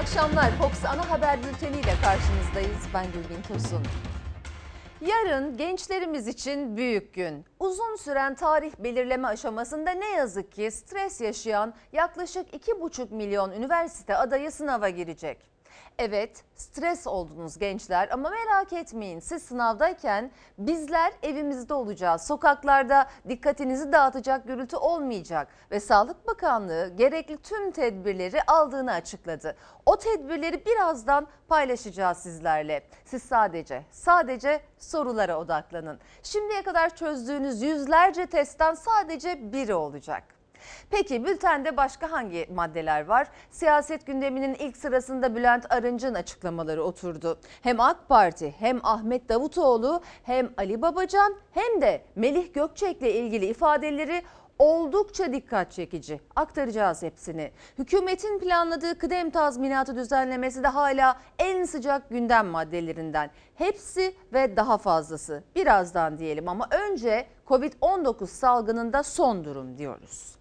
akşamlar. Fox Ana Haber Bülteni ile karşınızdayız. Ben Gülbin Tosun. Yarın gençlerimiz için büyük gün. Uzun süren tarih belirleme aşamasında ne yazık ki stres yaşayan yaklaşık 2,5 milyon üniversite adayı sınava girecek. Evet, stres oldunuz gençler ama merak etmeyin. Siz sınavdayken bizler evimizde olacağız. Sokaklarda dikkatinizi dağıtacak gürültü olmayacak ve Sağlık Bakanlığı gerekli tüm tedbirleri aldığını açıkladı. O tedbirleri birazdan paylaşacağız sizlerle. Siz sadece sadece sorulara odaklanın. Şimdiye kadar çözdüğünüz yüzlerce testten sadece biri olacak. Peki bültende başka hangi maddeler var? Siyaset gündeminin ilk sırasında Bülent Arınç'ın açıklamaları oturdu. Hem AK Parti hem Ahmet Davutoğlu hem Ali Babacan hem de Melih Gökçek'le ilgili ifadeleri oldukça dikkat çekici. Aktaracağız hepsini. Hükümetin planladığı kıdem tazminatı düzenlemesi de hala en sıcak gündem maddelerinden. Hepsi ve daha fazlası birazdan diyelim ama önce Covid-19 salgınında son durum diyoruz.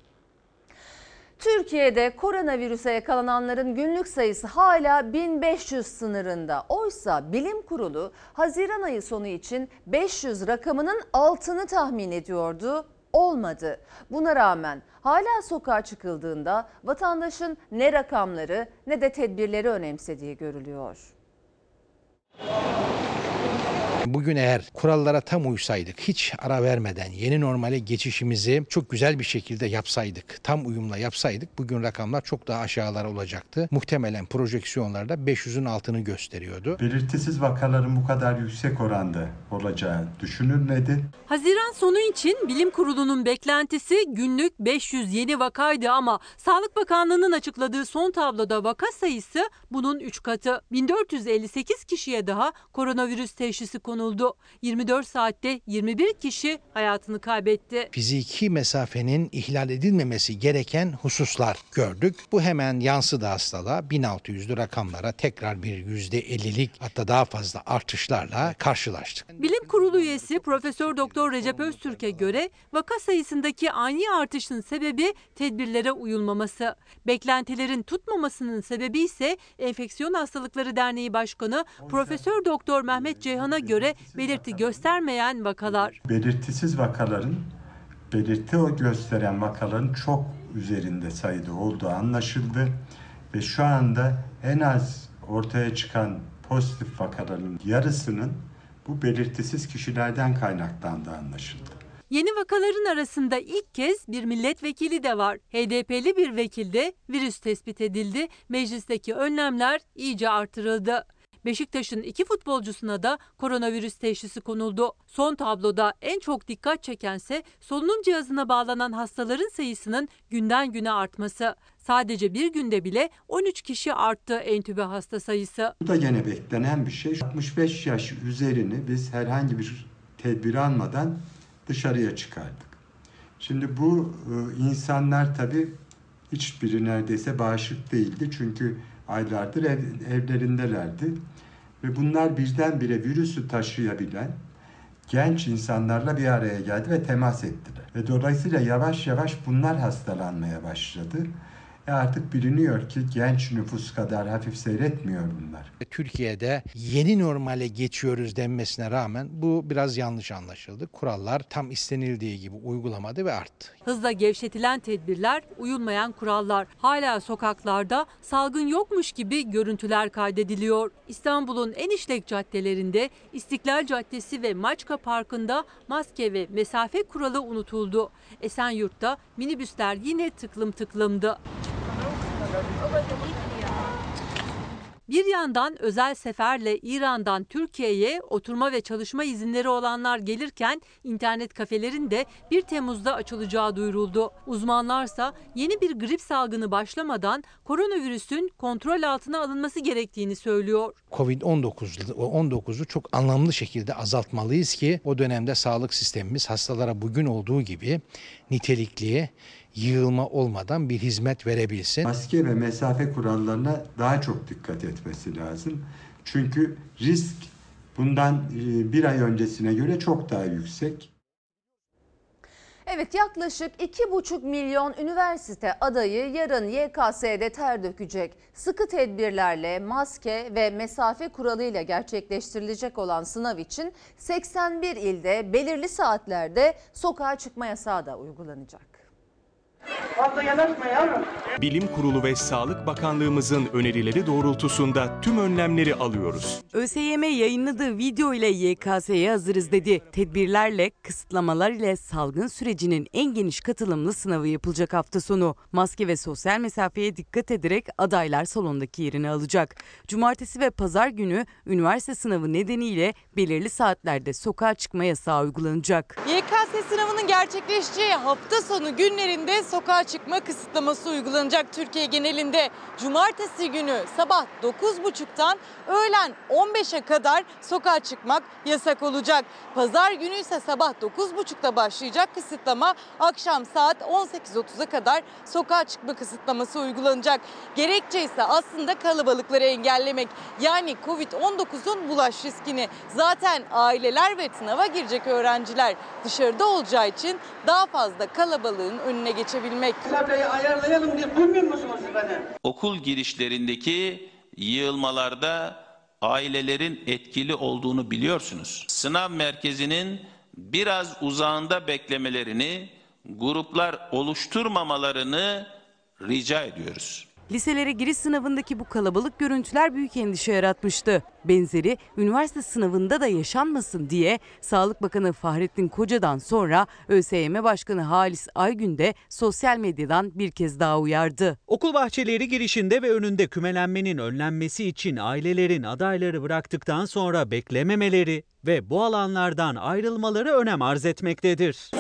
Türkiye'de koronavirüse yakalananların günlük sayısı hala 1500 sınırında. Oysa bilim kurulu Haziran ayı sonu için 500 rakamının altını tahmin ediyordu. Olmadı. Buna rağmen hala sokağa çıkıldığında vatandaşın ne rakamları ne de tedbirleri önemsediği görülüyor. Bugün eğer kurallara tam uysaydık, hiç ara vermeden yeni normale geçişimizi çok güzel bir şekilde yapsaydık, tam uyumla yapsaydık bugün rakamlar çok daha aşağılara olacaktı. Muhtemelen projeksiyonlarda 500'ün altını gösteriyordu. Belirtisiz vakaların bu kadar yüksek oranda olacağı düşünülmedi. Haziran sonu için bilim kurulunun beklentisi günlük 500 yeni vakaydı ama Sağlık Bakanlığı'nın açıkladığı son tabloda vaka sayısı bunun 3 katı. 1458 kişiye daha koronavirüs teşhisi konuldu. 24 saatte 21 kişi hayatını kaybetti. Fiziki mesafenin ihlal edilmemesi gereken hususlar gördük. Bu hemen yansıdı hastalığa. 1600'lü rakamlara tekrar bir %50'lik hatta daha fazla artışlarla karşılaştık. Bilim Kurulu üyesi Profesör Doktor Recep Öztürk'e göre vaka sayısındaki ani artışın sebebi tedbirlere uyulmaması. Beklentilerin tutmamasının sebebi ise Enfeksiyon Hastalıkları Derneği Başkanı Profesör Doktor Mehmet Ceyhan'a göre belirti göstermeyen vakalar. Belirtisiz vakaların, belirti o gösteren vakaların çok üzerinde sayıda olduğu anlaşıldı. Ve şu anda en az ortaya çıkan pozitif vakaların yarısının bu belirtisiz kişilerden kaynaklandığı anlaşıldı. Yeni vakaların arasında ilk kez bir milletvekili de var. HDP'li bir vekilde virüs tespit edildi. Meclisteki önlemler iyice artırıldı. Beşiktaş'ın iki futbolcusuna da koronavirüs teşhisi konuldu. Son tabloda en çok dikkat çekense solunum cihazına bağlanan hastaların sayısının günden güne artması. Sadece bir günde bile 13 kişi arttı entübe hasta sayısı. Bu da gene beklenen bir şey. 65 yaş üzerini biz herhangi bir tedbir almadan dışarıya çıkardık. Şimdi bu e, insanlar tabii hiçbiri neredeyse bağışık değildi. Çünkü aylardır ev, evlerindelerdi. Ve bunlar birdenbire virüsü taşıyabilen genç insanlarla bir araya geldi ve temas ettiler. Ve dolayısıyla yavaş yavaş bunlar hastalanmaya başladı. E artık biliniyor ki genç nüfus kadar hafif seyretmiyor bunlar. Türkiye'de yeni normale geçiyoruz denmesine rağmen bu biraz yanlış anlaşıldı. Kurallar tam istenildiği gibi uygulamadı ve arttı. Hızla gevşetilen tedbirler, uyulmayan kurallar. Hala sokaklarda salgın yokmuş gibi görüntüler kaydediliyor. İstanbul'un en işlek caddelerinde İstiklal Caddesi ve Maçka Parkı'nda maske ve mesafe kuralı unutuldu. Esenyurt'ta minibüsler yine tıklım tıklımdı. Bir yandan özel seferle İran'dan Türkiye'ye oturma ve çalışma izinleri olanlar gelirken internet kafelerin de 1 Temmuz'da açılacağı duyuruldu. Uzmanlarsa yeni bir grip salgını başlamadan koronavirüsün kontrol altına alınması gerektiğini söylüyor. Covid-19 19'u çok anlamlı şekilde azaltmalıyız ki o dönemde sağlık sistemimiz hastalara bugün olduğu gibi nitelikli, yığılma olmadan bir hizmet verebilsin. Maske ve mesafe kurallarına daha çok dikkat etmesi lazım. Çünkü risk bundan bir ay öncesine göre çok daha yüksek. Evet yaklaşık 2,5 milyon üniversite adayı yarın YKS'de ter dökecek. Sıkı tedbirlerle maske ve mesafe kuralıyla gerçekleştirilecek olan sınav için 81 ilde belirli saatlerde sokağa çıkma yasağı da uygulanacak. Fazla yanaşma yavrum. Bilim Kurulu ve Sağlık Bakanlığımızın önerileri doğrultusunda tüm önlemleri alıyoruz. ÖSYM yayınladığı video ile YKS'ye hazırız dedi. Tedbirlerle, kısıtlamalar ile salgın sürecinin en geniş katılımlı sınavı yapılacak hafta sonu. Maske ve sosyal mesafeye dikkat ederek adaylar salondaki yerini alacak. Cumartesi ve pazar günü üniversite sınavı nedeniyle belirli saatlerde sokağa çıkma yasağı uygulanacak. YKS sınavının gerçekleşeceği hafta sonu günlerinde sokağa çıkma kısıtlaması uygulanacak Türkiye genelinde. Cumartesi günü sabah 9.30'dan öğlen 15'e kadar sokağa çıkmak yasak olacak. Pazar günü ise sabah 9.30'da başlayacak kısıtlama akşam saat 18.30'a kadar sokağa çıkma kısıtlaması uygulanacak. Gerekçe ise aslında kalabalıkları engellemek. Yani Covid-19'un bulaş riskini. Zaten aileler ve sınava girecek öğrenciler dışarıda olacağı için daha fazla kalabalığın önüne geçebilmek. Mesafeyi ayarlayalım diye duymuyor musunuz beni? okul girişlerindeki yığılmalarda ailelerin etkili olduğunu biliyorsunuz. Sınav merkezinin biraz uzağında beklemelerini, gruplar oluşturmamalarını rica ediyoruz. Liselere giriş sınavındaki bu kalabalık görüntüler büyük endişe yaratmıştı. Benzeri üniversite sınavında da yaşanmasın diye Sağlık Bakanı Fahrettin Koca'dan sonra ÖSYM Başkanı Halis Aygün de sosyal medyadan bir kez daha uyardı. Okul bahçeleri girişinde ve önünde kümelenmenin önlenmesi için ailelerin adayları bıraktıktan sonra beklememeleri ve bu alanlardan ayrılmaları önem arz etmektedir.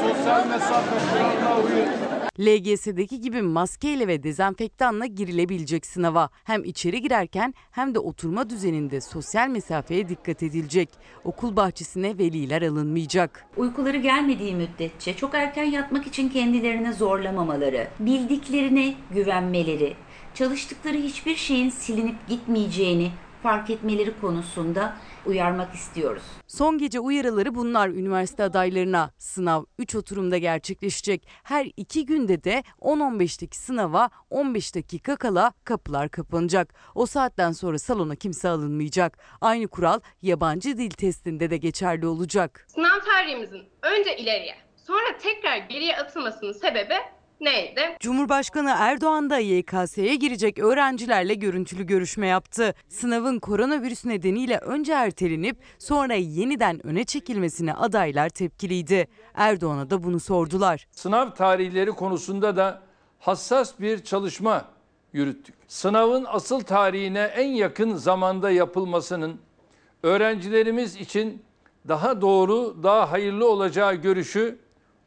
LGS'deki gibi maskeyle ve dezenfektanla girilebilecek sınava hem içeri girerken hem de oturma düzeninde sosyal mesafeye dikkat edilecek. Okul bahçesine veliler alınmayacak. Uykuları gelmediği müddetçe çok erken yatmak için kendilerini zorlamamaları, bildiklerine güvenmeleri, çalıştıkları hiçbir şeyin silinip gitmeyeceğini fark etmeleri konusunda uyarmak istiyoruz. Son gece uyarıları bunlar üniversite adaylarına. Sınav 3 oturumda gerçekleşecek. Her iki günde de 10-15'teki sınava 15 dakika kala kapılar kapanacak. O saatten sonra salona kimse alınmayacak. Aynı kural yabancı dil testinde de geçerli olacak. Sınav tarihimizin önce ileriye sonra tekrar geriye atılmasının sebebi neydi? Cumhurbaşkanı Erdoğan da YKS'ye girecek öğrencilerle görüntülü görüşme yaptı. Sınavın koronavirüs nedeniyle önce ertelenip sonra yeniden öne çekilmesine adaylar tepkiliydi. Erdoğan'a da bunu sordular. Sınav tarihleri konusunda da hassas bir çalışma yürüttük. Sınavın asıl tarihine en yakın zamanda yapılmasının öğrencilerimiz için daha doğru, daha hayırlı olacağı görüşü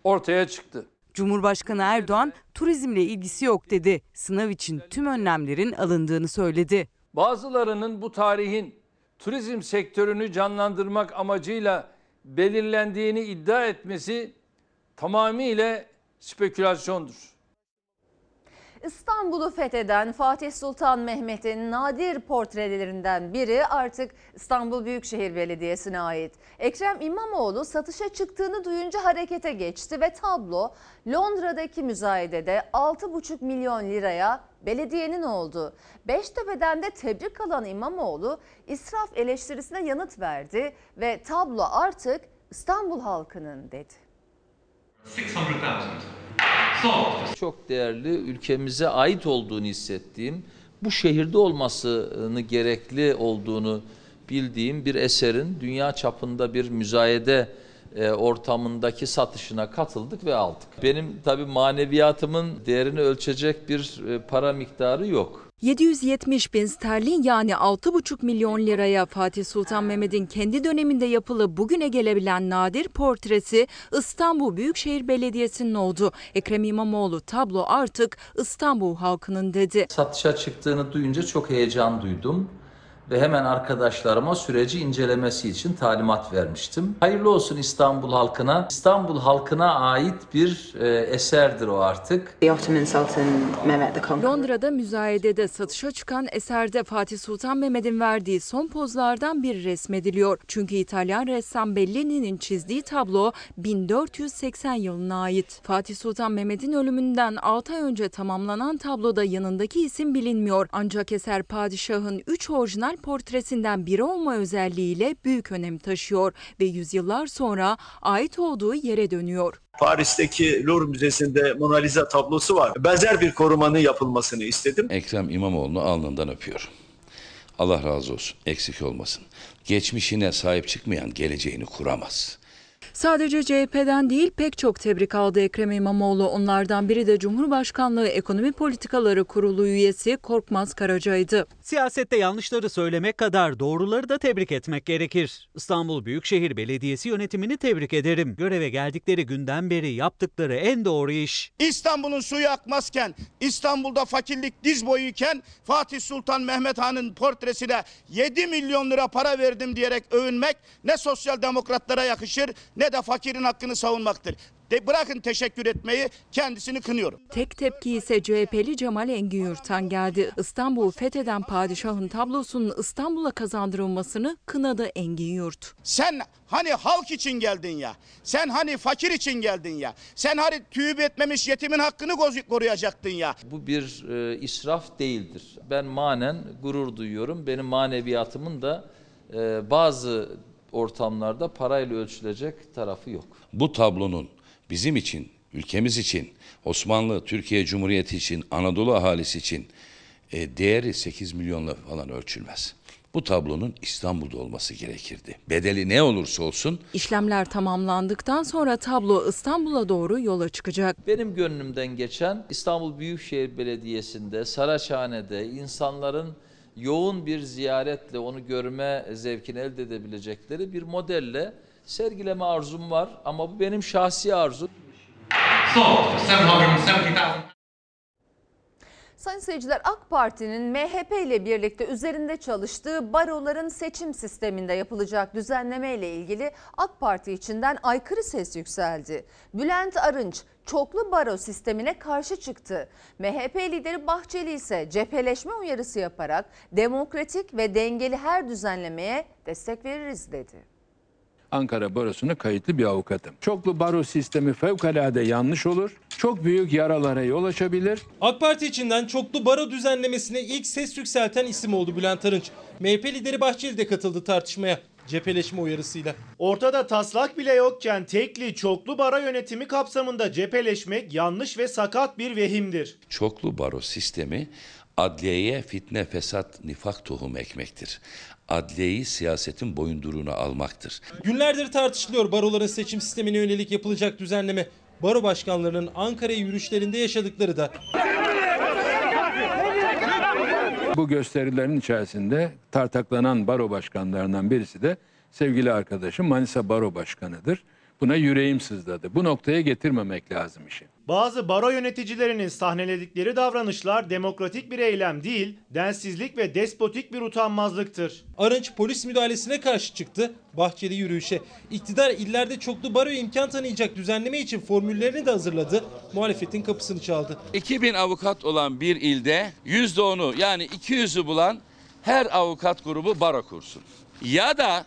ortaya çıktı. Cumhurbaşkanı Erdoğan turizmle ilgisi yok dedi. Sınav için tüm önlemlerin alındığını söyledi. Bazılarının bu tarihin turizm sektörünü canlandırmak amacıyla belirlendiğini iddia etmesi tamamıyla spekülasyondur. İstanbul'u fetheden Fatih Sultan Mehmet'in nadir portrelerinden biri artık İstanbul Büyükşehir Belediyesi'ne ait. Ekrem İmamoğlu satışa çıktığını duyunca harekete geçti ve tablo Londra'daki müzayedede 6,5 milyon liraya belediyenin oldu. Beştepe'den de tebrik alan İmamoğlu israf eleştirisine yanıt verdi ve tablo artık İstanbul halkının dedi. Çok değerli, ülkemize ait olduğunu hissettiğim, bu şehirde olmasını gerekli olduğunu bildiğim bir eserin dünya çapında bir müzayede e, ortamındaki satışına katıldık ve aldık. Benim tabii maneviyatımın değerini ölçecek bir e, para miktarı yok. 770 bin sterlin yani 6,5 milyon liraya Fatih Sultan Mehmet'in kendi döneminde yapılıp bugüne gelebilen nadir portresi İstanbul Büyükşehir Belediyesi'nin oldu. Ekrem İmamoğlu tablo artık İstanbul halkının dedi. Satışa çıktığını duyunca çok heyecan duydum. Ve hemen arkadaşlarıma süreci incelemesi için talimat vermiştim. Hayırlı olsun İstanbul halkına. İstanbul halkına ait bir e, eserdir o artık. Londra'da müzayedede satışa çıkan eserde Fatih Sultan Mehmet'in verdiği son pozlardan biri resmediliyor. Çünkü İtalyan ressam Bellini'nin çizdiği tablo 1480 yılına ait. Fatih Sultan Mehmet'in ölümünden 6 ay önce tamamlanan tabloda yanındaki isim bilinmiyor. Ancak eser padişahın 3 orijinal portresinden biri olma özelliğiyle büyük önem taşıyor ve yüzyıllar sonra ait olduğu yere dönüyor. Paris'teki Louvre Müzesi'nde Mona Lisa tablosu var. Benzer bir korumanın yapılmasını istedim. Ekrem İmamoğlu'nu alnından öpüyorum. Allah razı olsun, eksik olmasın. Geçmişine sahip çıkmayan geleceğini kuramaz. Sadece CHP'den değil pek çok tebrik aldı Ekrem İmamoğlu. Onlardan biri de Cumhurbaşkanlığı Ekonomi Politikaları Kurulu üyesi Korkmaz Karaca'ydı. Siyasette yanlışları söylemek kadar doğruları da tebrik etmek gerekir. İstanbul Büyükşehir Belediyesi yönetimini tebrik ederim. Göreve geldikleri günden beri yaptıkları en doğru iş. İstanbul'un suyu akmazken, İstanbul'da fakirlik diz boyuyken Fatih Sultan Mehmet Han'ın portresine 7 milyon lira para verdim diyerek övünmek ne sosyal demokratlara yakışır ne de fakirin hakkını savunmaktır. De bırakın teşekkür etmeyi kendisini kınıyorum. Tek tepki ise CHP'li Cemal Engin geldi. İstanbul'u fetheden padişahın tablosunun İstanbul'a kazandırılmasını kınadı Engin Yurt. Sen hani halk için geldin ya. Sen hani fakir için geldin ya. Sen hani tüyüp etmemiş yetimin hakkını koruyacaktın ya. Bu bir e, israf değildir. Ben manen gurur duyuyorum. Benim maneviyatımın da e, bazı ortamlarda parayla ölçülecek tarafı yok. Bu tablonun bizim için, ülkemiz için, Osmanlı, Türkiye Cumhuriyeti için, Anadolu ahalisi için e, değeri 8 milyonla falan ölçülmez. Bu tablonun İstanbul'da olması gerekirdi. Bedeli ne olursa olsun. İşlemler tamamlandıktan sonra tablo İstanbul'a doğru yola çıkacak. Benim gönlümden geçen İstanbul Büyükşehir Belediyesi'nde, Saraçhane'de insanların yoğun bir ziyaretle onu görme zevkini elde edebilecekleri bir modelle sergileme arzum var ama bu benim şahsi arzum. Sayın seyirciler AK Parti'nin MHP ile birlikte üzerinde çalıştığı baroların seçim sisteminde yapılacak düzenleme ile ilgili AK Parti içinden aykırı ses yükseldi. Bülent Arınç çoklu baro sistemine karşı çıktı. MHP lideri Bahçeli ise cepheleşme uyarısı yaparak demokratik ve dengeli her düzenlemeye destek veririz dedi. Ankara Barosu'na kayıtlı bir avukatım. Çoklu baro sistemi fevkalade yanlış olur. Çok büyük yaralara yol açabilir. AK Parti içinden çoklu baro düzenlemesine ilk ses yükselten isim oldu Bülent Arınç. MHP lideri Bahçeli de katıldı tartışmaya cepheleşme uyarısıyla. Ortada taslak bile yokken tekli çoklu baro yönetimi kapsamında cepheleşmek yanlış ve sakat bir vehimdir. Çoklu baro sistemi adliyeye fitne, fesat, nifak tohum ekmektir. Adliyeyi siyasetin boyunduruğuna almaktır. Günlerdir tartışılıyor baroların seçim sistemine yönelik yapılacak düzenleme. Baro başkanlarının Ankara'ya yürüyüşlerinde yaşadıkları da. Bu gösterilerin içerisinde tartaklanan baro başkanlarından birisi de sevgili arkadaşım Manisa Baro Başkanı'dır. Buna yüreğim sızladı. Bu noktaya getirmemek lazım işi. Bazı baro yöneticilerinin sahneledikleri davranışlar demokratik bir eylem değil, densizlik ve despotik bir utanmazlıktır. Arınç polis müdahalesine karşı çıktı. Bahçeli yürüyüşe. İktidar illerde çoklu baroya imkan tanıyacak düzenleme için formüllerini de hazırladı. Muhalefetin kapısını çaldı. 2000 avukat olan bir ilde %10'u yani 200'ü bulan her avukat grubu baro kursun. Ya da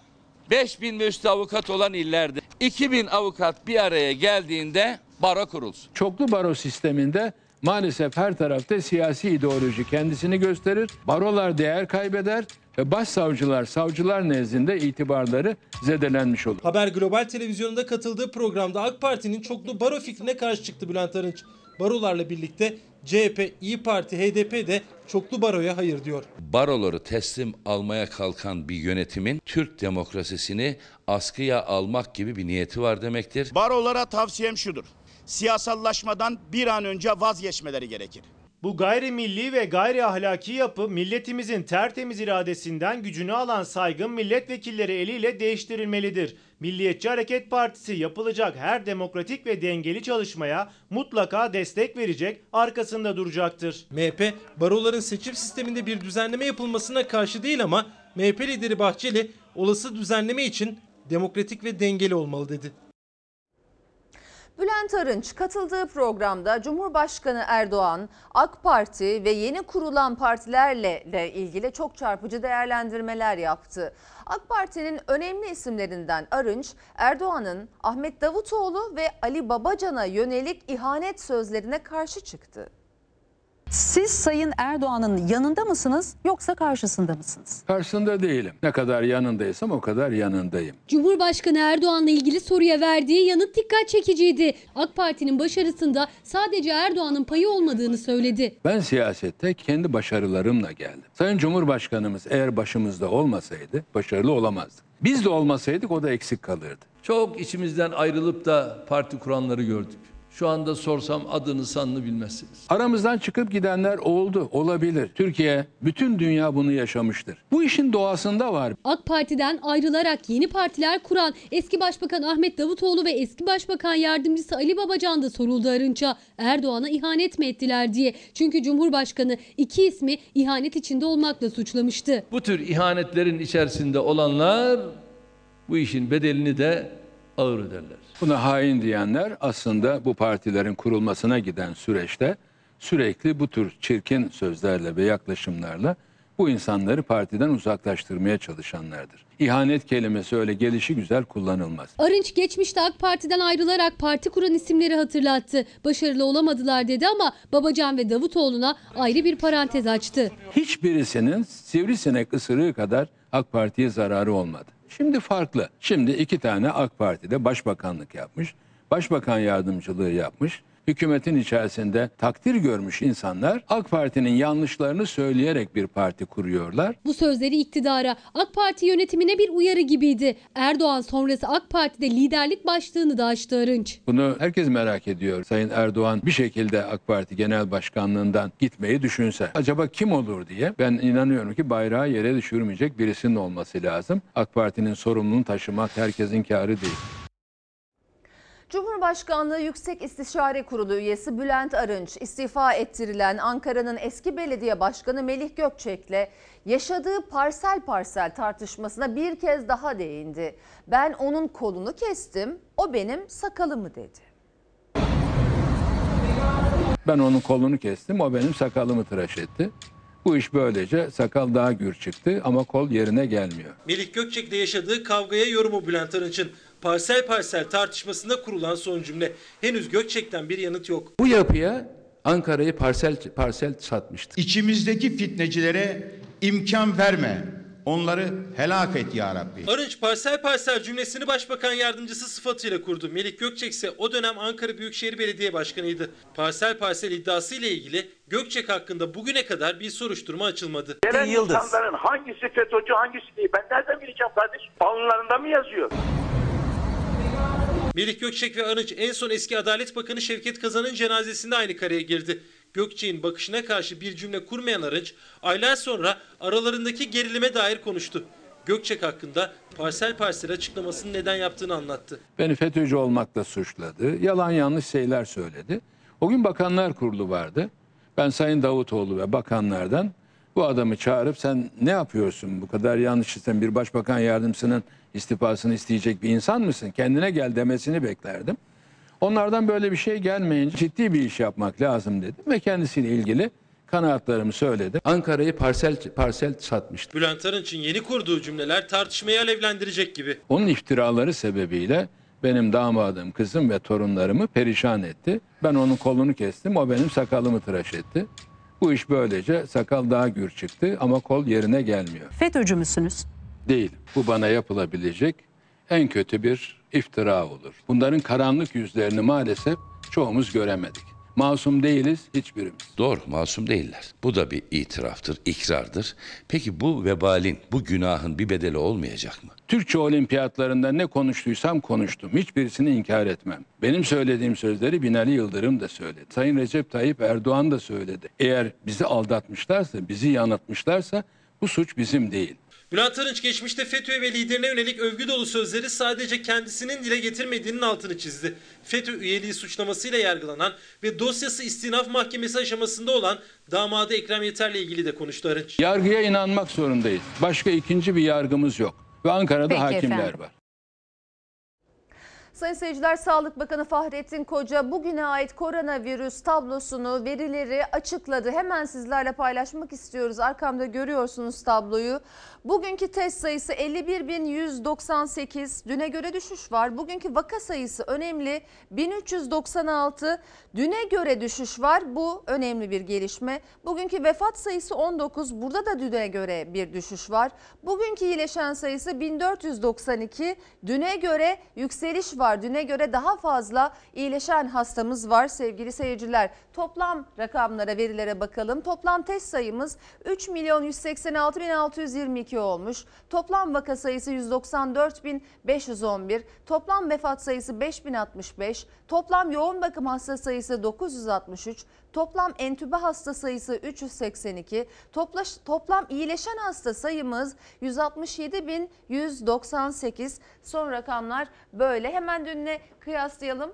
5000 ve üstü avukat olan illerde 2000 avukat bir araya geldiğinde baro kurulsun. Çoklu baro sisteminde maalesef her tarafta siyasi ideoloji kendisini gösterir. Barolar değer kaybeder ve başsavcılar, savcılar nezdinde itibarları zedelenmiş olur. Haber Global Televizyonu'nda katıldığı programda AK Parti'nin çoklu baro fikrine karşı çıktı Bülent Arınç. Barolarla birlikte CHP, İyi Parti, HDP de çoklu baroya hayır diyor. Baroları teslim almaya kalkan bir yönetimin Türk demokrasisini askıya almak gibi bir niyeti var demektir. Barolara tavsiyem şudur. Siyasallaşmadan bir an önce vazgeçmeleri gerekir. Bu gayrimilli ve gayri ahlaki yapı milletimizin tertemiz iradesinden gücünü alan saygın milletvekilleri eliyle değiştirilmelidir. Milliyetçi Hareket Partisi yapılacak her demokratik ve dengeli çalışmaya mutlaka destek verecek, arkasında duracaktır. MHP baroların seçim sisteminde bir düzenleme yapılmasına karşı değil ama MHP lideri Bahçeli olası düzenleme için demokratik ve dengeli olmalı dedi. Bülent Arınç katıldığı programda Cumhurbaşkanı Erdoğan, AK Parti ve yeni kurulan partilerle de ilgili çok çarpıcı değerlendirmeler yaptı. AK Parti'nin önemli isimlerinden Arınç, Erdoğan'ın Ahmet Davutoğlu ve Ali Babacan'a yönelik ihanet sözlerine karşı çıktı. Siz Sayın Erdoğan'ın yanında mısınız yoksa karşısında mısınız? Karşısında değilim. Ne kadar yanındaysam o kadar yanındayım. Cumhurbaşkanı Erdoğan'la ilgili soruya verdiği yanıt dikkat çekiciydi. AK Parti'nin başarısında sadece Erdoğan'ın payı olmadığını söyledi. Ben siyasette kendi başarılarımla geldim. Sayın Cumhurbaşkanımız eğer başımızda olmasaydı başarılı olamazdık. Biz de olmasaydık o da eksik kalırdı. Çok içimizden ayrılıp da parti kuranları gördük. Şu anda sorsam adını sanını bilmezsiniz. Aramızdan çıkıp gidenler oldu, olabilir. Türkiye, bütün dünya bunu yaşamıştır. Bu işin doğasında var. AK Parti'den ayrılarak yeni partiler kuran eski Başbakan Ahmet Davutoğlu ve eski Başbakan Yardımcısı Ali Babacan da soruldu Arınç'a. Erdoğan'a ihanet mi ettiler diye. Çünkü Cumhurbaşkanı iki ismi ihanet içinde olmakla suçlamıştı. Bu tür ihanetlerin içerisinde olanlar bu işin bedelini de ağır öderler. Buna hain diyenler aslında bu partilerin kurulmasına giden süreçte sürekli bu tür çirkin sözlerle ve yaklaşımlarla bu insanları partiden uzaklaştırmaya çalışanlardır. İhanet kelimesi öyle gelişi güzel kullanılmaz. Arınç geçmişte AK Parti'den ayrılarak parti kuran isimleri hatırlattı. Başarılı olamadılar dedi ama Babacan ve Davutoğlu'na ayrı bir parantez açtı. Hiçbirisinin sivrisinek ısırığı kadar AK Parti'ye zararı olmadı. Şimdi farklı. Şimdi iki tane AK Parti'de başbakanlık yapmış, başbakan yardımcılığı yapmış, hükümetin içerisinde takdir görmüş insanlar AK Parti'nin yanlışlarını söyleyerek bir parti kuruyorlar. Bu sözleri iktidara, AK Parti yönetimine bir uyarı gibiydi. Erdoğan sonrası AK Parti'de liderlik başlığını da açtı Arınç. Bunu herkes merak ediyor. Sayın Erdoğan bir şekilde AK Parti Genel Başkanlığından gitmeyi düşünse acaba kim olur diye ben inanıyorum ki bayrağı yere düşürmeyecek birisinin olması lazım. AK Parti'nin sorumluluğunu taşımak herkesin kârı değil. Cumhurbaşkanlığı Yüksek İstişare Kurulu üyesi Bülent Arınç istifa ettirilen Ankara'nın eski belediye başkanı Melih Gökçek'le yaşadığı parsel parsel tartışmasına bir kez daha değindi. Ben onun kolunu kestim, o benim sakalımı dedi. Ben onun kolunu kestim, o benim sakalımı tıraş etti. Bu iş böylece sakal daha gür çıktı ama kol yerine gelmiyor. Melih Gökçek'le yaşadığı kavgaya yorumu Bülent Arınç'ın. Parsel parsel tartışmasında kurulan son cümle. Henüz Gökçek'ten bir yanıt yok. Bu yapıya Ankara'yı parsel parsel satmıştı. İçimizdeki fitnecilere imkan verme. Onları helak et ya Rabbi. Arınç parsel parsel cümlesini başbakan yardımcısı sıfatıyla kurdu. Melih Gökçek ise o dönem Ankara Büyükşehir Belediye Başkanıydı. Parsel parsel iddiası ile ilgili Gökçek hakkında bugüne kadar bir soruşturma açılmadı. Gelen insanların hangisi FETÖ'cü hangisi değil ben nereden bileceğim kardeşim? Alnlarında mı yazıyor? Melih Gökçek ve Arınç en son eski Adalet Bakanı Şevket Kazan'ın cenazesinde aynı kareye girdi. Gökçek'in bakışına karşı bir cümle kurmayan Arınç, aylar sonra aralarındaki gerilime dair konuştu. Gökçek hakkında parsel parsel açıklamasını neden yaptığını anlattı. Beni FETÖ'cü olmakla suçladı. Yalan yanlış şeyler söyledi. O gün Bakanlar Kurulu vardı. Ben Sayın Davutoğlu ve bakanlardan bu adamı çağırıp sen ne yapıyorsun bu kadar yanlış sen bir başbakan yardımcısının istifasını isteyecek bir insan mısın? Kendine gel demesini beklerdim. Onlardan böyle bir şey gelmeyince ciddi bir iş yapmak lazım dedim ve kendisiyle ilgili kanaatlarımı söyledim. Ankara'yı parsel parsel satmıştı. Bülent Arınç'ın yeni kurduğu cümleler tartışmayı alevlendirecek gibi. Onun iftiraları sebebiyle benim damadım, kızım ve torunlarımı perişan etti. Ben onun kolunu kestim, o benim sakalımı tıraş etti. Bu iş böylece sakal daha gür çıktı ama kol yerine gelmiyor. FETÖ'cü müsünüz? Değil. Bu bana yapılabilecek en kötü bir iftira olur. Bunların karanlık yüzlerini maalesef çoğumuz göremedik. Masum değiliz hiçbirimiz. Doğru, masum değiller. Bu da bir itiraftır, ikrardır. Peki bu vebalin, bu günahın bir bedeli olmayacak mı? Türkçe olimpiyatlarında ne konuştuysam konuştum. Hiçbirisini inkar etmem. Benim söylediğim sözleri Binali Yıldırım da söyledi. Sayın Recep Tayyip Erdoğan da söyledi. Eğer bizi aldatmışlarsa, bizi yanıltmışlarsa Bu suç bizim değil. Bülent Arınç geçmişte FETÖ ve liderine yönelik övgü dolu sözleri sadece kendisinin dile getirmediğinin altını çizdi. FETÖ üyeliği suçlamasıyla yargılanan ve dosyası istinaf mahkemesi aşamasında olan damadı Ekrem Yeter'le ilgili de konuştu Arınç. Yargıya inanmak zorundayız. Başka ikinci bir yargımız yok. Ve Ankara'da Peki hakimler efendim. var. Sayın seyirciler Sağlık Bakanı Fahrettin Koca bugüne ait koronavirüs tablosunu, verileri açıkladı. Hemen sizlerle paylaşmak istiyoruz. Arkamda görüyorsunuz tabloyu. Bugünkü test sayısı 51.198. Düne göre düşüş var. Bugünkü vaka sayısı önemli. 1396. Düne göre düşüş var. Bu önemli bir gelişme. Bugünkü vefat sayısı 19. Burada da düne göre bir düşüş var. Bugünkü iyileşen sayısı 1492. Düne göre yükseliş var. Düne göre daha fazla iyileşen hastamız var sevgili seyirciler. Toplam rakamlara, verilere bakalım. Toplam test sayımız 3 milyon 186 bin 622 olmuş. Toplam vaka sayısı 194 bin 511. Toplam vefat sayısı 5065. Toplam yoğun bakım hasta sayısı 963. Toplam entübe hasta sayısı 382. Toplaş, toplam iyileşen hasta sayımız 167.198. Son rakamlar böyle. Hemen dünle kıyaslayalım.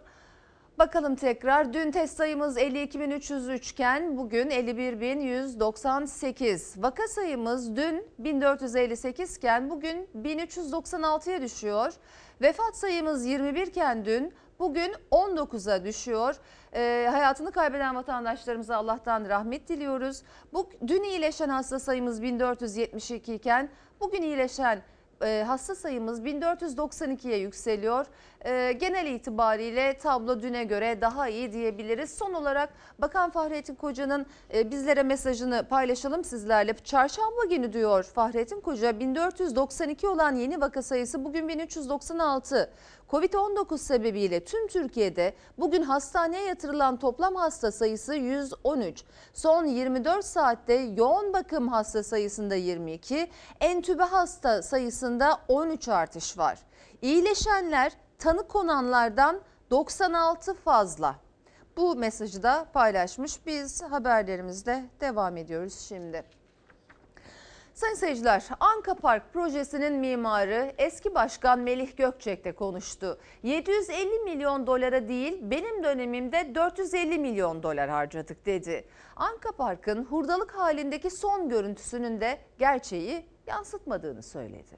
Bakalım tekrar. Dün test sayımız 52.303 iken bugün 51.198. Vaka sayımız dün 1458 iken bugün 1396'ya düşüyor. Vefat sayımız 21 iken dün bugün 19'a düşüyor. Ee, hayatını kaybeden vatandaşlarımıza Allah'tan rahmet diliyoruz. Bu dün iyileşen hasta sayımız 1472 iken bugün iyileşen e, hasta sayımız 1492'ye yükseliyor. E, genel itibariyle tablo düne göre daha iyi diyebiliriz. Son olarak Bakan Fahrettin Koca'nın e, bizlere mesajını paylaşalım sizlerle. Çarşamba günü diyor Fahrettin Koca 1492 olan yeni vaka sayısı bugün 1396. Covid-19 sebebiyle tüm Türkiye'de bugün hastaneye yatırılan toplam hasta sayısı 113. Son 24 saatte yoğun bakım hasta sayısında 22, entübe hasta sayısında 13 artış var. İyileşenler tanı konanlardan 96 fazla. Bu mesajı da paylaşmış. Biz haberlerimizde devam ediyoruz şimdi. Sayın seyirciler, Anka Park projesinin mimarı eski başkan Melih Gökçek de konuştu. 750 milyon dolara değil benim dönemimde 450 milyon dolar harcadık dedi. Anka Park'ın hurdalık halindeki son görüntüsünün de gerçeği yansıtmadığını söyledi.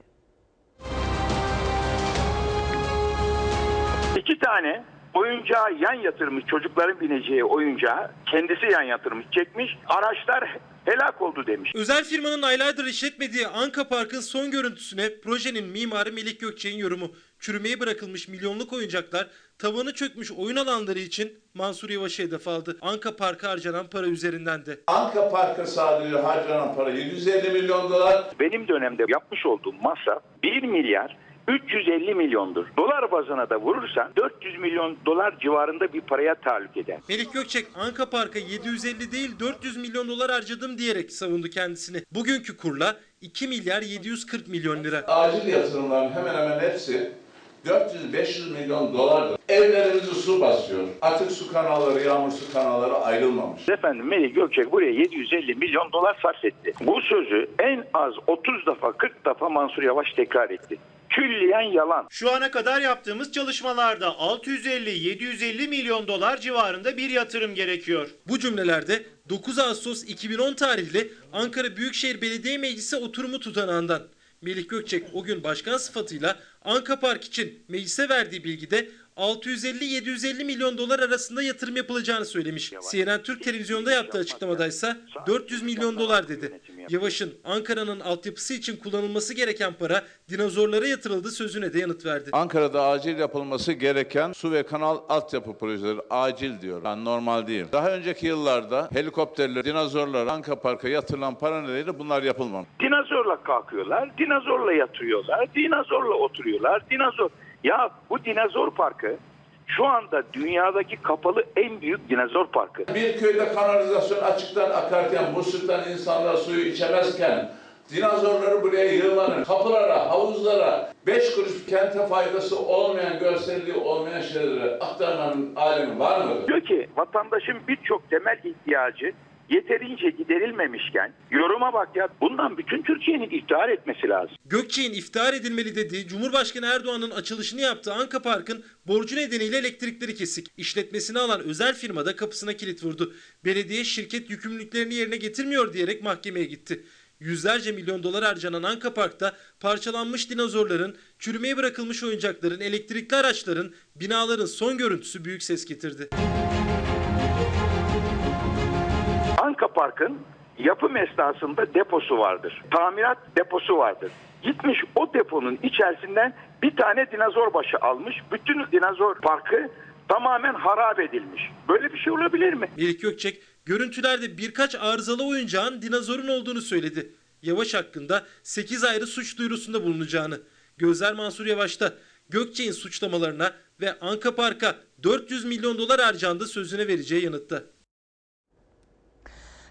İki tane oyuncağı yan yatırmış çocukların bineceği oyuncağı kendisi yan yatırmış çekmiş. Araçlar helak oldu demiş. Özel firmanın aylardır işletmediği Anka Park'ın son görüntüsüne projenin mimarı Melih Gökçek'in yorumu. Çürümeye bırakılmış milyonluk oyuncaklar, tavanı çökmüş oyun alanları için Mansur Yavaş'ı hedef aldı. Anka Park'a harcanan para üzerinden de. Anka Park'a sadece harcanan para 750 milyon dolar. Benim dönemde yapmış olduğum masraf 1 milyar 350 milyondur. Dolar bazına da vurursan 400 milyon dolar civarında bir paraya tahallük eder. Melih Gökçek Anka Park'a 750 değil 400 milyon dolar harcadım diyerek savundu kendisini. Bugünkü kurla 2 milyar 740 milyon lira. Acil yatırımların hemen hemen hepsi 400-500 milyon dolardır. Evlerimizi su basıyor. Atık su kanalları, yağmur su kanalları ayrılmamış. Efendim Melih Gökçek buraya 750 milyon dolar sarf etti. Bu sözü en az 30 defa 40 defa Mansur Yavaş tekrar etti. Külliyen yalan. Şu ana kadar yaptığımız çalışmalarda 650-750 milyon dolar civarında bir yatırım gerekiyor. Bu cümlelerde 9 Ağustos 2010 tarihli Ankara Büyükşehir Belediye Meclisi oturumu tutanağından. Melih Gökçek o gün başkan sıfatıyla Anka Park için meclise verdiği bilgide 650-750 milyon dolar arasında yatırım yapılacağını söylemiş. CNN Türk televizyonda yaptığı açıklamada ise 400 milyon dolar dedi. Yavaş'ın Ankara'nın altyapısı için kullanılması gereken para dinozorlara yatırıldı sözüne de yanıt verdi. Ankara'da acil yapılması gereken su ve kanal altyapı projeleri acil diyor. Yani normal değil. Daha önceki yıllarda helikopterler, dinozorlar, Anka Park'a yatırılan para nedeniyle bunlar yapılmamış. Dinozorla kalkıyorlar, dinozorla yatıyorlar, dinozorla oturuyorlar, dinozor. Ya bu dinozor parkı şu anda dünyadaki kapalı en büyük dinozor parkı. Bir köyde kanalizasyon açıktan akarken, musluktan insanlar suyu içemezken, dinozorları buraya yığılanır, kapılara, havuzlara, beş kuruş kente faydası olmayan, görselliği olmayan şeyleri aktarmanın alemi var mıdır? Diyor ki vatandaşın birçok temel ihtiyacı yeterince giderilmemişken yoruma bak ya bundan bütün Türkiye'nin iftihar etmesi lazım. Gökçe'nin iftihar edilmeli dediği Cumhurbaşkanı Erdoğan'ın açılışını yaptığı Anka Park'ın borcu nedeniyle elektrikleri kesik. İşletmesini alan özel firma da kapısına kilit vurdu. Belediye şirket yükümlülüklerini yerine getirmiyor diyerek mahkemeye gitti. Yüzlerce milyon dolar harcanan Anka Park'ta parçalanmış dinozorların, çürümeye bırakılmış oyuncakların, elektrikli araçların, binaların son görüntüsü büyük ses getirdi. Anka Park'ın yapım esnasında deposu vardır. Tamirat deposu vardır. Gitmiş o deponun içerisinden bir tane dinozor başı almış. Bütün dinozor parkı tamamen harap edilmiş. Böyle bir şey olabilir mi? Melik Gökçek görüntülerde birkaç arızalı oyuncağın dinozorun olduğunu söyledi. Yavaş hakkında 8 ayrı suç duyurusunda bulunacağını. Gözler Mansur Yavaş'ta Gökçek'in suçlamalarına ve Anka Park'a 400 milyon dolar harcandı sözüne vereceği yanıtta.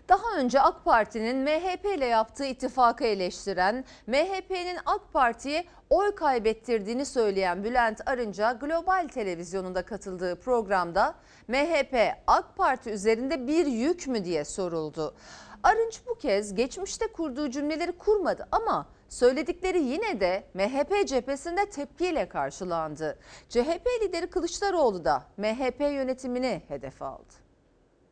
Daha önce AK Parti'nin MHP ile yaptığı ittifakı eleştiren, MHP'nin AK Parti'ye oy kaybettirdiğini söyleyen Bülent Arınca Global Televizyonu'nda katıldığı programda MHP AK Parti üzerinde bir yük mü diye soruldu. Arınç bu kez geçmişte kurduğu cümleleri kurmadı ama söyledikleri yine de MHP cephesinde tepkiyle karşılandı. CHP lideri Kılıçdaroğlu da MHP yönetimini hedef aldı.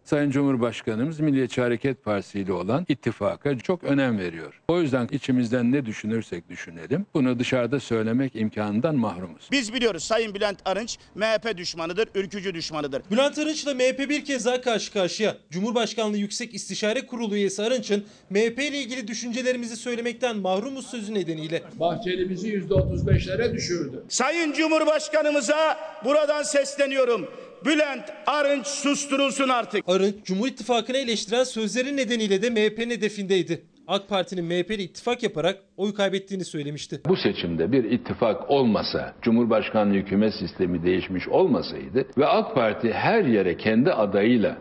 Sayın Cumhurbaşkanımız Milliyetçi Hareket Partisi ile olan ittifaka çok önem veriyor. O yüzden içimizden ne düşünürsek düşünelim bunu dışarıda söylemek imkanından mahrumuz. Biz biliyoruz Sayın Bülent Arınç MHP düşmanıdır, ülkücü düşmanıdır. Bülent Arınç'la MHP bir kez daha karşı karşıya. Cumhurbaşkanlığı Yüksek İstişare Kurulu üyesi Arınç'ın MHP ile ilgili düşüncelerimizi söylemekten mahrumuz sözü nedeniyle Bahçelimizi %35'lere düşürdü. Sayın Cumhurbaşkanımıza buradan sesleniyorum. Bülent Arınç susturulsun artık. Arınç, Cumhur İttifakı'nı eleştiren sözleri nedeniyle de MHP'nin hedefindeydi. AK Parti'nin MHP ile ittifak yaparak oy kaybettiğini söylemişti. Bu seçimde bir ittifak olmasa, Cumhurbaşkanlığı hükümet sistemi değişmiş olmasaydı ve AK Parti her yere kendi adayıyla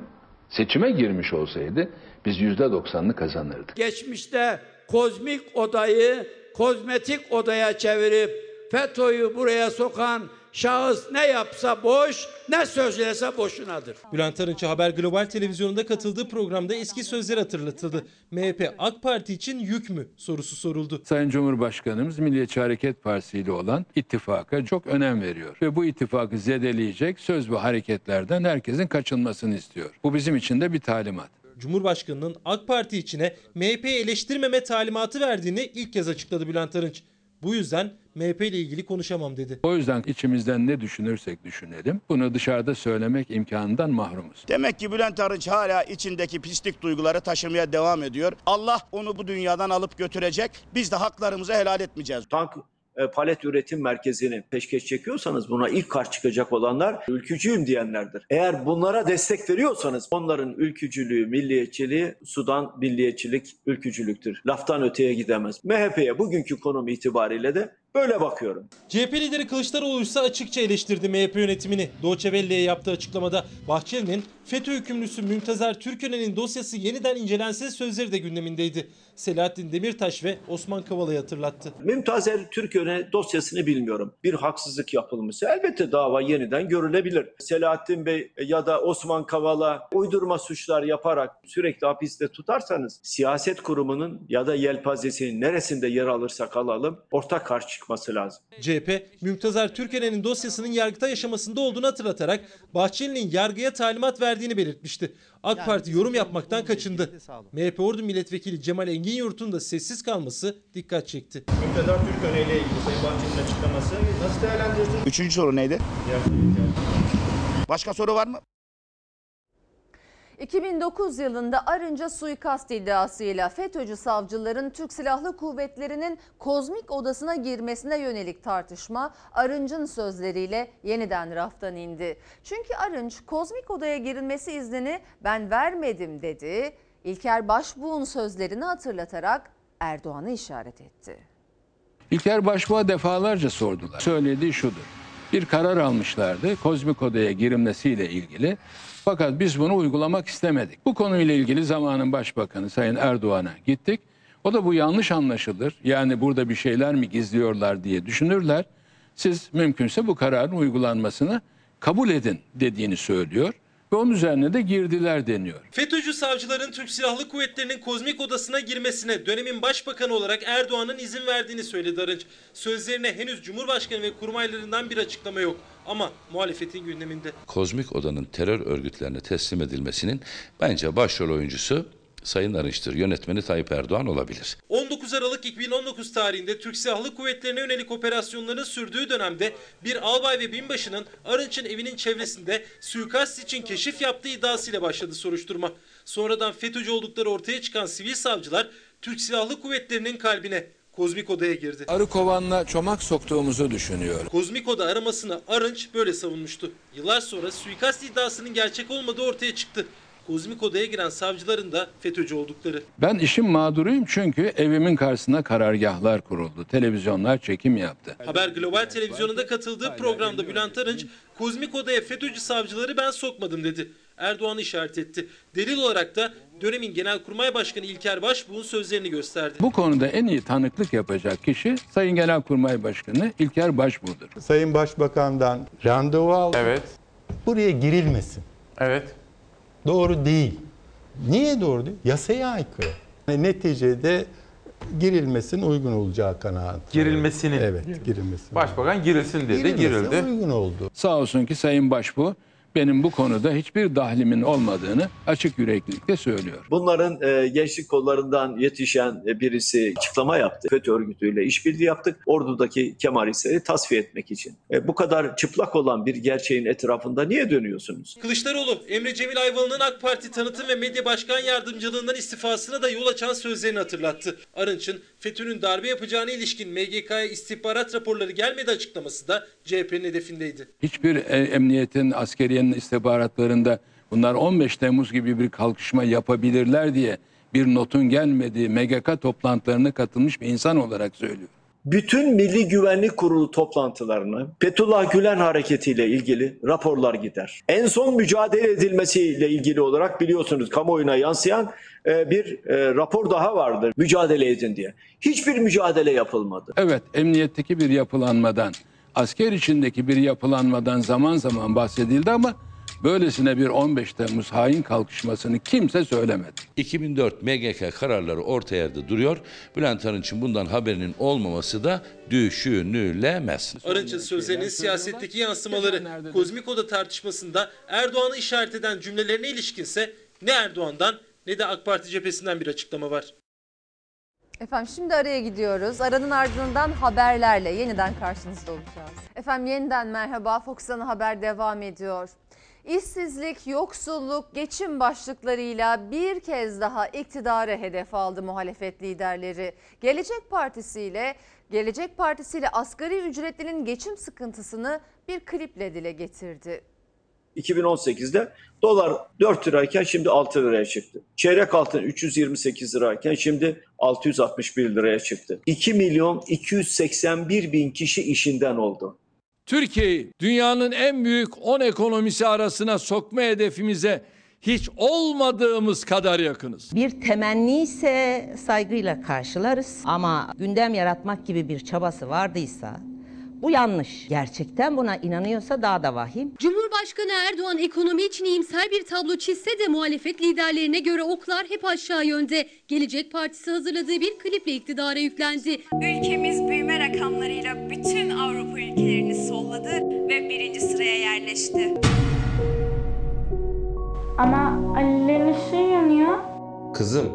seçime girmiş olsaydı biz %90'ını kazanırdık. Geçmişte kozmik odayı kozmetik odaya çevirip FETÖ'yü buraya sokan şahıs ne yapsa boş, ne sözlese boşunadır. Bülent Arınç'a Haber Global Televizyonu'nda katıldığı programda eski sözler hatırlatıldı. MHP AK Parti için yük mü sorusu soruldu. Sayın Cumhurbaşkanımız Milliyetçi Hareket Partisi ile olan ittifaka çok önem veriyor. Ve bu ittifakı zedeleyecek söz ve hareketlerden herkesin kaçınmasını istiyor. Bu bizim için de bir talimat. Cumhurbaşkanının AK Parti içine MHP'yi eleştirmeme talimatı verdiğini ilk kez açıkladı Bülent Arınç. Bu yüzden MHP ile ilgili konuşamam dedi. O yüzden içimizden ne düşünürsek düşünelim bunu dışarıda söylemek imkanından mahrumuz. Demek ki Bülent Arınç hala içindeki pislik duyguları taşımaya devam ediyor. Allah onu bu dünyadan alıp götürecek. Biz de haklarımızı helal etmeyeceğiz. Tank e, palet üretim merkezini peşkeş çekiyorsanız buna ilk karşı çıkacak olanlar ülkücüyüm diyenlerdir. Eğer bunlara destek veriyorsanız onların ülkücülüğü, milliyetçiliği sudan milliyetçilik, ülkücülüktür. Laftan öteye gidemez. MHP'ye bugünkü konum itibariyle de böyle bakıyorum. CHP lideri Kılıçdaroğlu ise açıkça eleştirdi MHP yönetimini. Doğçe Welle'ye yaptığı açıklamada Bahçeli'nin FETÖ hükümlüsü Müntezer Türkören'in dosyası yeniden incelense sözleri de gündemindeydi. Selahattin Demirtaş ve Osman Kavala'yı hatırlattı. Mümtazer Türköne dosyasını bilmiyorum. Bir haksızlık yapılmışsa elbette dava yeniden görülebilir. Selahattin Bey ya da Osman Kavala uydurma suçlar yaparak sürekli hapiste tutarsanız siyaset kurumunun ya da yelpazesinin neresinde yer alırsak alalım ortak karşı çıkması lazım. CHP, Mümtazar Türkenen'in dosyasının Yargıtay aşamasında olduğunu hatırlatarak Bahçeli'nin yargıya talimat verdiğini belirtmişti. AK Parti yorum yapmaktan kaçındı. MHP Ordu Milletvekili Cemal Engin Yurt'un da sessiz kalması dikkat çekti. Mümtazar Türköne ile ilgili Sayın Bahçeli'nin açıklaması nasıl değerlendirirsiniz? Üçüncü soru neydi? Başka soru var mı? 2009 yılında Arınca suikast iddiasıyla FETÖ'cü savcıların Türk Silahlı Kuvvetleri'nin kozmik odasına girmesine yönelik tartışma Arınç'ın sözleriyle yeniden raftan indi. Çünkü Arınç kozmik odaya girilmesi iznini ben vermedim dedi. İlker Başbuğ'un sözlerini hatırlatarak Erdoğan'ı işaret etti. İlker Başbuğ'a defalarca sordular. Söylediği şudur. Bir karar almışlardı kozmik odaya girilmesiyle ilgili. Fakat biz bunu uygulamak istemedik. Bu konuyla ilgili zamanın başbakanı Sayın Erdoğan'a gittik. O da bu yanlış anlaşılır. Yani burada bir şeyler mi gizliyorlar diye düşünürler. Siz mümkünse bu kararın uygulanmasını kabul edin dediğini söylüyor. ve onun üzerine de girdiler deniyor. FETÖ'cü savcıların Türk Silahlı Kuvvetleri'nin kozmik odasına girmesine dönemin başbakanı olarak Erdoğan'ın izin verdiğini söyledi Arınç. Sözlerine henüz Cumhurbaşkanı ve kurmaylarından bir açıklama yok ama muhalefetin gündeminde. Kozmik Oda'nın terör örgütlerine teslim edilmesinin bence başrol oyuncusu Sayın Arınç'tır. Yönetmeni Tayyip Erdoğan olabilir. 19 Aralık 2019 tarihinde Türk Silahlı Kuvvetleri'ne yönelik operasyonların sürdüğü dönemde bir albay ve binbaşının Arınç'ın evinin çevresinde suikast için keşif yaptığı iddiasıyla başladı soruşturma. Sonradan FETÖ'cü oldukları ortaya çıkan sivil savcılar Türk Silahlı Kuvvetleri'nin kalbine Kozmik Oda'ya girdi. Arı kovanla çomak soktuğumuzu düşünüyorum. Kozmik Oda aramasını Arınç böyle savunmuştu. Yıllar sonra suikast iddiasının gerçek olmadığı ortaya çıktı. Kozmik Oda'ya giren savcıların da FETÖ'cü oldukları. Ben işin mağduruyum çünkü evimin karşısına karargahlar kuruldu. Televizyonlar çekim yaptı. Haber Global Televizyonu'nda katıldığı programda Bülent Arınç, Kozmik Oda'ya FETÖ'cü savcıları ben sokmadım dedi. Erdoğan'ı işaret etti. Delil olarak da dönemin Genelkurmay Başkanı İlker Başbuğ'un sözlerini gösterdi. Bu konuda en iyi tanıklık yapacak kişi Sayın Genelkurmay Başkanı İlker Başbuğ'dur. Sayın Başbakan'dan randevu aldı. Evet. Buraya girilmesin. Evet. Doğru değil. Niye doğru değil? Yasaya aykırı. Yani neticede girilmesin uygun olacağı kanaat. Girilmesinin. Evet, girilmesin. Başbakan girilsin dedi, Girilmesi girildi. uygun oldu. Sağ olsun ki Sayın Başbuğ benim bu konuda hiçbir dahlimin olmadığını açık yüreklilikle söylüyor. Bunların e, gençlik kollarından yetişen e, birisi açıklama yaptı. FETÖ örgütüyle işbirliği yaptık. Ordudaki Kemalistleri tasfiye etmek için. E, bu kadar çıplak olan bir gerçeğin etrafında niye dönüyorsunuz? Kılıçdaroğlu, Emre Cemil Ayvalı'nın AK Parti tanıtım ve medya başkan yardımcılığından istifasına da yol açan sözlerini hatırlattı. Arınç'ın FETÖ'nün darbe yapacağına ilişkin MGK'ya istihbarat raporları gelmedi açıklaması da CHP'nin hedefindeydi. Hiçbir e, emniyetin, askeriyenin istihbaratlarında bunlar 15 Temmuz gibi bir kalkışma yapabilirler diye bir notun gelmediği MGK toplantılarına katılmış bir insan olarak söylüyorum. Bütün Milli Güvenlik Kurulu toplantılarına Fethullah Gülen hareketiyle ilgili raporlar gider. En son mücadele edilmesiyle ilgili olarak biliyorsunuz kamuoyuna yansıyan e, bir e, rapor daha vardır. Mücadele edin diye. Hiçbir mücadele yapılmadı. Evet, emniyetteki bir yapılanmadan, asker içindeki bir yapılanmadan zaman zaman bahsedildi ama böylesine bir 15 Temmuz hain kalkışmasını kimse söylemedi. 2004 MGK kararları orta yerde duruyor. Bülent Arınç'ın bundan haberinin olmaması da düşünülemez. Arınç'ın sözlerinin siyasetteki yansımaları Kozmik Oda tartışmasında Erdoğan'ı işaret eden cümlelerine ilişkinse ne Erdoğan'dan ne de AK Parti cephesinden bir açıklama var. Efendim şimdi araya gidiyoruz. Aranın ardından haberlerle yeniden karşınızda olacağız. Efendim yeniden merhaba. Fox Ana Haber devam ediyor. İşsizlik, yoksulluk, geçim başlıklarıyla bir kez daha iktidarı hedef aldı muhalefet liderleri. Gelecek Partisi ile Gelecek Partisi ile asgari ücretlinin geçim sıkıntısını bir kliple dile getirdi. 2018'de dolar 4 lirayken şimdi 6 liraya çıktı. Çeyrek altın 328 lirayken şimdi 661 liraya çıktı. 2 milyon 281 bin kişi işinden oldu. Türkiye'yi dünyanın en büyük 10 ekonomisi arasına sokma hedefimize hiç olmadığımız kadar yakınız. Bir temenni ise saygıyla karşılarız ama gündem yaratmak gibi bir çabası vardıysa bu yanlış. Gerçekten buna inanıyorsa daha da vahim. Cumhurbaşkanı Erdoğan ekonomi için iyimser bir tablo çizse de muhalefet liderlerine göre oklar hep aşağı yönde. Gelecek Partisi hazırladığı bir kliple iktidara yüklendi. Ülkemiz büyüme rakamlarıyla bütün Avrupa ülkelerini solladı ve birinci sıraya yerleşti. Ama Ali'lerin ışığı yanıyor. Kızım,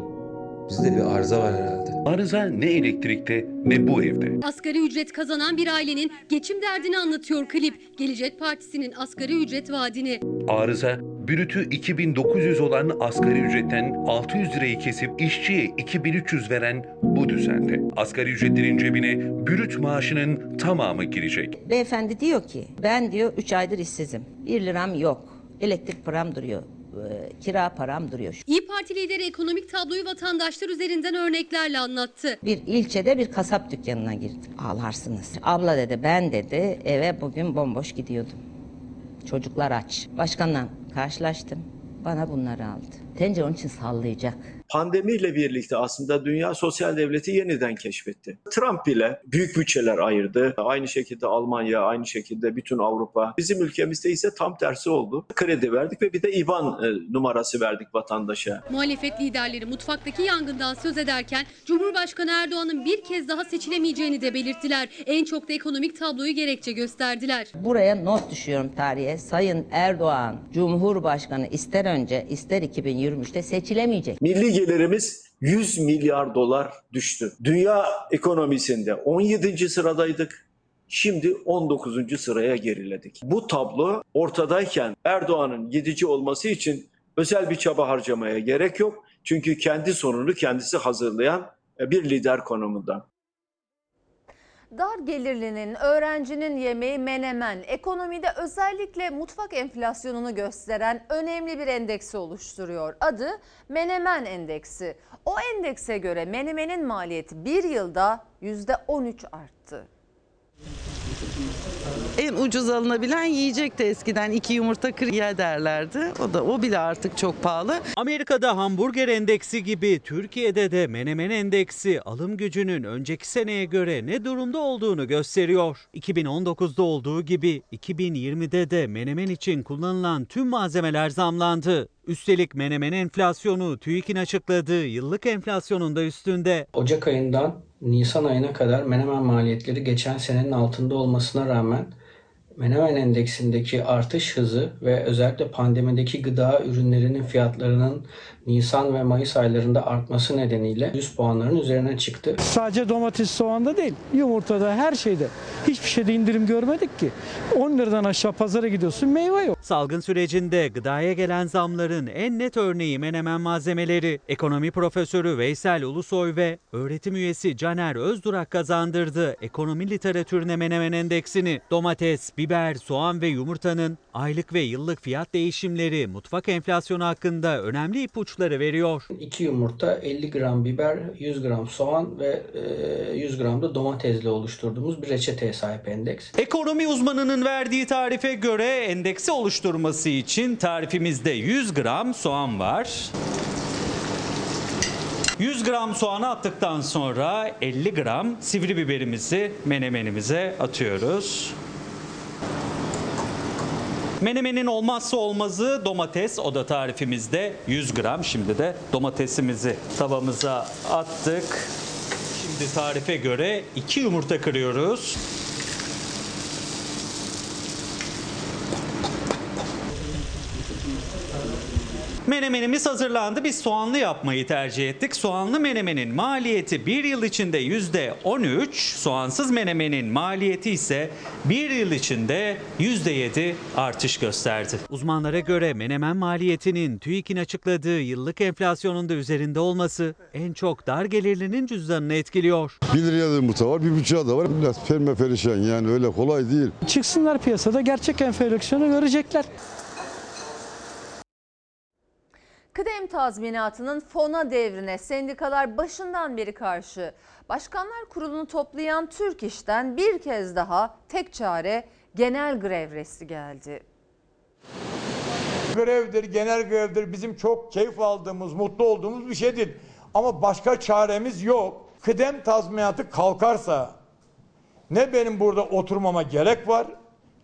bizde bir arıza var herhalde. Arıza ne elektrikte ne bu evde. Asgari ücret kazanan bir ailenin geçim derdini anlatıyor klip. Gelecek Partisi'nin asgari ücret vaadini. Arıza brütü 2900 olan asgari ücretten 600 lirayı kesip işçiye 2300 veren bu düzende. Asgari ücretlerin cebine brüt maaşının tamamı girecek. Beyefendi diyor ki ben diyor 3 aydır işsizim. 1 liram yok. Elektrik param duruyor. E, Kira param duruyor. İyi Parti lideri ekonomik tabloyu vatandaşlar üzerinden örneklerle anlattı. Bir ilçede bir kasap dükkanına girdim. Ağlarsınız. Abla dedi ben dedi eve bugün bomboş gidiyordum. Çocuklar aç. Başkanla karşılaştım. Bana bunları aldı. Bence onun için sallayacak. Pandemiyle birlikte aslında dünya sosyal devleti yeniden keşfetti. Trump bile büyük bütçeler ayırdı. Aynı şekilde Almanya, aynı şekilde bütün Avrupa. Bizim ülkemizde ise tam tersi oldu. Kredi verdik ve bir de IBAN e, numarası verdik vatandaşa. Muhalefet liderleri mutfaktaki yangından söz ederken Cumhurbaşkanı Erdoğan'ın bir kez daha seçilemeyeceğini de belirttiler. En çok da ekonomik tabloyu gerekçe gösterdiler. Buraya not düşüyorum tarihe. Sayın Erdoğan Cumhurbaşkanı ister önce ister 2023'te seçilemeyecek. Milli gelirimiz 100 milyar dolar düştü. Dünya ekonomisinde 17. sıradaydık. Şimdi 19. sıraya geriledik. Bu tablo ortadayken Erdoğan'ın gidici olması için özel bir çaba harcamaya gerek yok. Çünkü kendi sonunu kendisi hazırlayan bir lider konumunda. Dar gelirlinin, öğrencinin yemeği menemen, ekonomide özellikle mutfak enflasyonunu gösteren önemli bir endeksi oluşturuyor. Adı Menemen Endeksi. O endekse göre menemenin maliyeti bir yılda %13 arttı. En ucuz alınabilen yiyecekti eskiden iki yumurta kırıya derlerdi. O da o bile artık çok pahalı. Amerika'da hamburger endeksi gibi Türkiye'de de menemen endeksi alım gücünün önceki seneye göre ne durumda olduğunu gösteriyor. 2019'da olduğu gibi 2020'de de menemen için kullanılan tüm malzemeler zamlandı. Üstelik menemen enflasyonu TÜİK'in açıkladığı yıllık enflasyonun da üstünde. Ocak ayından Nisan ayına kadar menemen maliyetleri geçen senenin altında olmasına rağmen Menemen endeksindeki artış hızı ve özellikle pandemideki gıda ürünlerinin fiyatlarının Nisan ve Mayıs aylarında artması nedeniyle 100 puanların üzerine çıktı. Sadece domates, soğanda değil, yumurtada, her şeyde. Hiçbir şeyde indirim görmedik ki. 10 liradan aşağı pazara gidiyorsun, meyve yok. Salgın sürecinde gıdaya gelen zamların en net örneği menemen malzemeleri. Ekonomi profesörü Veysel Ulusoy ve öğretim üyesi Caner Özdurak kazandırdı ekonomi literatürüne menemen endeksini. Domates, biber, soğan ve yumurtanın aylık ve yıllık fiyat değişimleri mutfak enflasyonu hakkında önemli ipuçları veriyor. 2 yumurta, 50 gram biber, 100 gram soğan ve 100 gram da domatesle oluşturduğumuz bir reçeteye sahip endeks. Ekonomi uzmanının verdiği tarife göre endeksi oluşturması için tarifimizde 100 gram soğan var. 100 gram soğanı attıktan sonra 50 gram sivri biberimizi menemenimize atıyoruz. Menemenin olmazsa olmazı domates. O da tarifimizde 100 gram. Şimdi de domatesimizi tavamıza attık. Şimdi tarife göre 2 yumurta kırıyoruz. Menemenimiz hazırlandı. Biz soğanlı yapmayı tercih ettik. Soğanlı menemenin maliyeti bir yıl içinde yüzde 13, soğansız menemenin maliyeti ise bir yıl içinde yüzde 7 artış gösterdi. Uzmanlara göre menemen maliyetinin TÜİK'in açıkladığı yıllık enflasyonun da üzerinde olması en çok dar gelirlinin cüzdanını etkiliyor. 1 liraya da yumurta var, bir buçuğa da var. Millet perme perişan yani öyle kolay değil. Çıksınlar piyasada gerçek enflasyonu görecekler. Kıdem tazminatının fona devrine sendikalar başından beri karşı. Başkanlar Kurulu'nu toplayan Türk İş'ten bir kez daha tek çare genel grev resti geldi. Grevdir, genel grevdir bizim çok keyif aldığımız, mutlu olduğumuz bir şeydir. Ama başka çaremiz yok. Kıdem tazminatı kalkarsa ne benim burada oturmama gerek var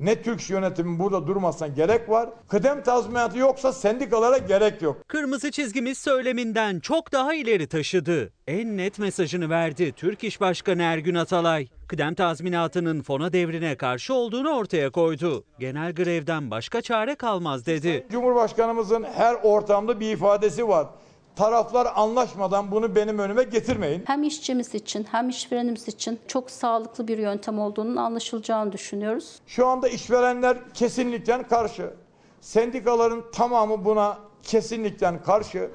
ne Türk yönetimi burada durmasına gerek var. Kıdem tazminatı yoksa sendikalara gerek yok. Kırmızı çizgimiz söyleminden çok daha ileri taşıdı. En net mesajını verdi Türk İş Başkanı Ergün Atalay. Kıdem tazminatının fona devrine karşı olduğunu ortaya koydu. Genel grevden başka çare kalmaz dedi. Cumhurbaşkanımızın her ortamda bir ifadesi var taraflar anlaşmadan bunu benim önüme getirmeyin. Hem işçimiz için hem işverenimiz için çok sağlıklı bir yöntem olduğunun anlaşılacağını düşünüyoruz. Şu anda işverenler kesinlikle karşı. Sendikaların tamamı buna kesinlikle karşı.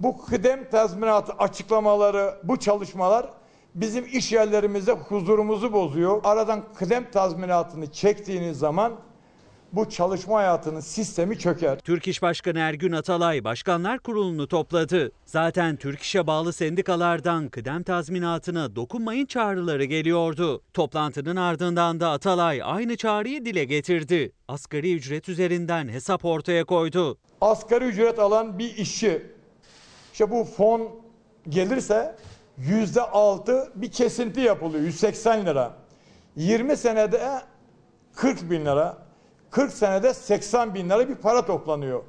Bu kıdem tazminatı açıklamaları, bu çalışmalar bizim iş yerlerimizde huzurumuzu bozuyor. Aradan kıdem tazminatını çektiğiniz zaman bu çalışma hayatının sistemi çöker. Türk İş Başkanı Ergün Atalay Başkanlar Kurulu'nu topladı. Zaten Türk İş'e bağlı sendikalardan kıdem tazminatına dokunmayın çağrıları geliyordu. Toplantının ardından da Atalay aynı çağrıyı dile getirdi. Asgari ücret üzerinden hesap ortaya koydu. Asgari ücret alan bir işçi İşte bu fon gelirse yüzde altı bir kesinti yapılıyor. 180 lira. 20 senede 40 bin lira. 40 senede 80 bin lira bir para toplanıyor.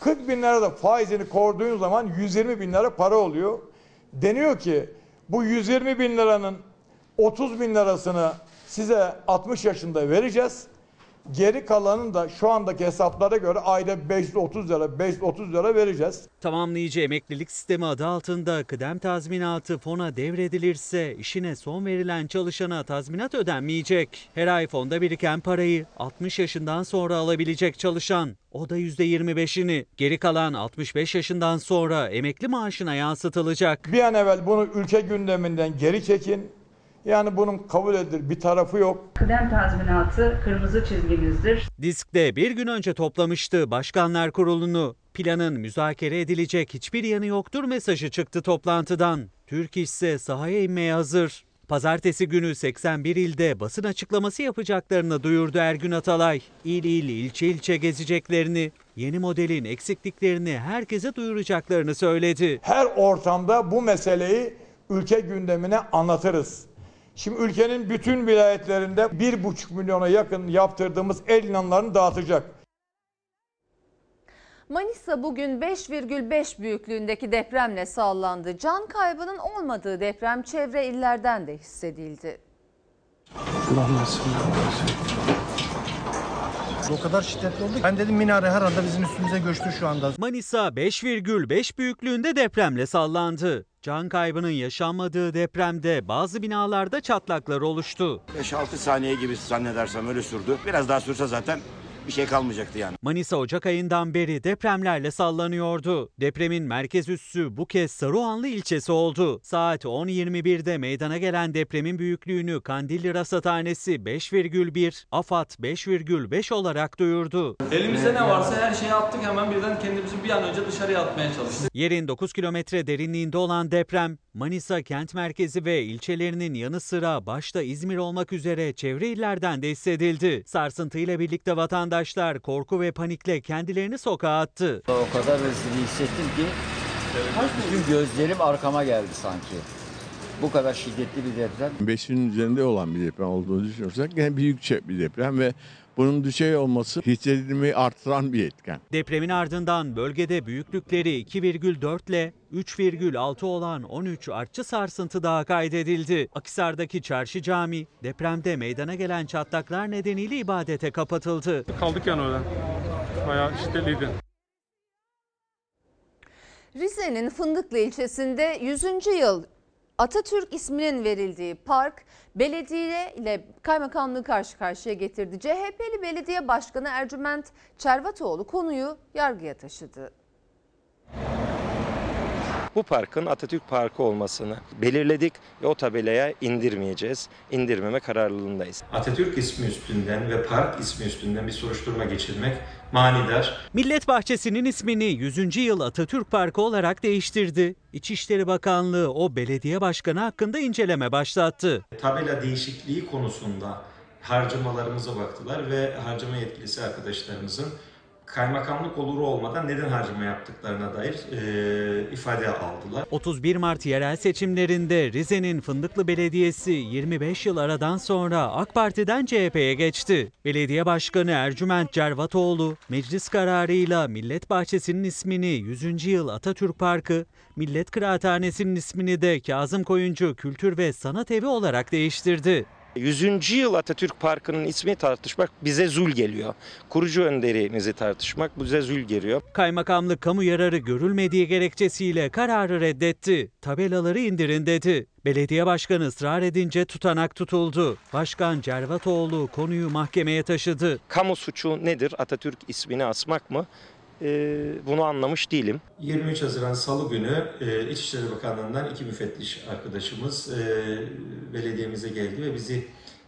40 bin lira da faizini koruduğun zaman 120 bin lira para oluyor. Deniyor ki bu 120 bin liranın 30 bin lirasını size 60 yaşında vereceğiz. Geri kalanını da şu andaki hesaplara göre ayda 530 lira, 530 lira vereceğiz. Tamamlayıcı emeklilik sistemi adı altında kıdem tazminatı fona devredilirse işine son verilen çalışana tazminat ödenmeyecek. Her ay fonda biriken parayı 60 yaşından sonra alabilecek çalışan. O da %25'ini. Geri kalan 65 yaşından sonra emekli maaşına yansıtılacak. Bir an evvel bunu ülke gündeminden geri çekin. Yani bunun kabul edilir bir tarafı yok. Kıdem tazminatı kırmızı çizgimizdir. Disk'te bir gün önce toplamıştı Başkanlar Kurulu'nu. Planın müzakere edilecek hiçbir yanı yoktur mesajı çıktı toplantıdan. Türk İş ise sahaya inmeye hazır. Pazartesi günü 81 ilde basın açıklaması yapacaklarını duyurdu Ergün Atalay. İl il, ilçe ilçe gezeceklerini, yeni modelin eksikliklerini herkese duyuracaklarını söyledi. Her ortamda bu meseleyi ülke gündemine anlatırız. Şimdi ülkenin bütün vilayetlerinde 1,5 milyona yakın yaptırdığımız el inanlarını dağıtacak. Manisa bugün 5,5 büyüklüğündeki depremle sallandı. Can kaybının olmadığı deprem çevre illerden de hissedildi. O kadar şiddetli oldu. ki. Ben dedim minare herhalde bizim üstümüze göçtü şu anda. Manisa 5,5 büyüklüğünde depremle sallandı. Can kaybının yaşanmadığı depremde bazı binalarda çatlaklar oluştu. 5-6 saniye gibi zannedersem öyle sürdü. Biraz daha sürse zaten bir şey kalmayacaktı yani. Manisa Ocak ayından beri depremlerle sallanıyordu. Depremin merkez üssü bu kez Saruhanlı ilçesi oldu. Saat 10.21'de meydana gelen depremin büyüklüğünü Kandilli Rasathanesi 5,1, AFAD 5,5 olarak duyurdu. Elimizde ne varsa her şeyi attık hemen birden kendimizi bir an önce dışarıya atmaya çalıştık. Yerin 9 kilometre derinliğinde olan deprem, Manisa kent merkezi ve ilçelerinin yanı sıra başta İzmir olmak üzere çevre illerden de hissedildi. Sarsıntıyla birlikte vatandaşlar korku ve panikle kendilerini sokağa attı. O kadar hızlı hissettim ki bütün gözlerim arkama geldi sanki. Bu kadar şiddetli bir deprem. 5'in üzerinde olan bir deprem olduğunu düşünürsek gene büyük bir deprem ve bunun düşey olması hissedilmeyi artıran bir etken. Depremin ardından bölgede büyüklükleri 2,4 ile 3,6 olan 13 artçı sarsıntı daha kaydedildi. Akisar'daki Çarşı Cami depremde meydana gelen çatlaklar nedeniyle ibadete kapatıldı. Kaldık yani öyle. Bayağı şiddetliydi. Rize'nin Fındıklı ilçesinde 100. yıl Atatürk isminin verildiği park belediye ile kaymakamlığı karşı karşıya getirdi. CHP'li belediye başkanı Ercüment Çervatoğlu konuyu yargıya taşıdı. Bu parkın Atatürk Parkı olmasını belirledik ve o tabelaya indirmeyeceğiz. İndirmeme kararlılığındayız. Atatürk ismi üstünden ve park ismi üstünden bir soruşturma geçirmek manidar. Millet Bahçesi'nin ismini 100. yıl Atatürk Parkı olarak değiştirdi. İçişleri Bakanlığı o belediye başkanı hakkında inceleme başlattı. Tabela değişikliği konusunda harcamalarımıza baktılar ve harcama yetkilisi arkadaşlarımızın kaymakamlık oluru olmadan neden harcama yaptıklarına dair e, ifade aldılar. 31 Mart yerel seçimlerinde Rize'nin Fındıklı Belediyesi 25 yıl aradan sonra AK Parti'den CHP'ye geçti. Belediye Başkanı Ercüment Cervatoğlu meclis kararıyla Millet Bahçesi'nin ismini 100. yıl Atatürk Parkı, Millet Kıraathanesi'nin ismini de Kazım Koyuncu Kültür ve Sanat Evi olarak değiştirdi. 100. yıl Atatürk Parkı'nın ismi tartışmak bize zul geliyor. Kurucu önderimizi tartışmak bize zul geliyor. Kaymakamlık kamu yararı görülmediği gerekçesiyle kararı reddetti. Tabelaları indirin dedi. Belediye başkanı ısrar edince tutanak tutuldu. Başkan Cervatoğlu konuyu mahkemeye taşıdı. Kamu suçu nedir? Atatürk ismini asmak mı? Ee, bunu anlamış değilim. 23 Haziran Salı günü e, İçişleri Bakanlığı'ndan iki müfettiş arkadaşımız e, belediyemize geldi ve bizi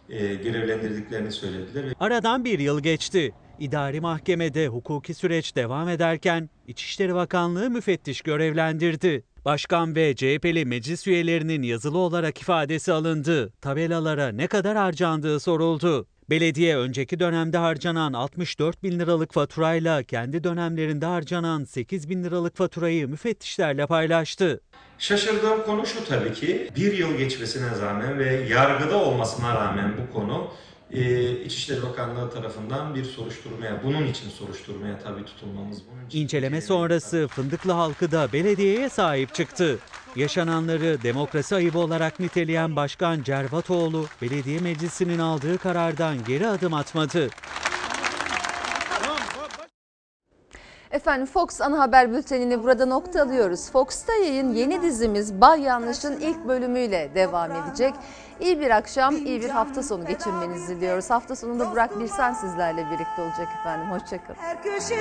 e, görevlendirdiklerini söylediler. Aradan bir yıl geçti. İdari mahkemede hukuki süreç devam ederken İçişleri Bakanlığı müfettiş görevlendirdi. Başkan ve CHP'li meclis üyelerinin yazılı olarak ifadesi alındı. Tabelalara ne kadar harcandığı soruldu. Belediye önceki dönemde harcanan 64 bin liralık faturayla kendi dönemlerinde harcanan 8 bin liralık faturayı müfettişlerle paylaştı. Şaşırdığım konu şu tabii ki bir yıl geçmesine rağmen ve yargıda olmasına rağmen bu konu e, İçişleri Bakanlığı tarafından bir soruşturmaya, bunun için soruşturmaya tabii tutulmamız. Bunun için İnceleme sonrası Fındıklı halkı da belediyeye sahip çıktı. Yaşananları demokrasi ayıbı olarak niteleyen Başkan Cervatoğlu, belediye meclisinin aldığı karardan geri adım atmadı. Efendim Fox ana haber bültenini burada noktalıyoruz. Fox'ta yayın yeni dizimiz Bay Yanlış'ın ilk bölümüyle devam edecek. İyi bir akşam, iyi bir hafta sonu geçirmenizi diliyoruz. Hafta sonunda Burak Birsen sizlerle birlikte olacak efendim. Hoşçakalın.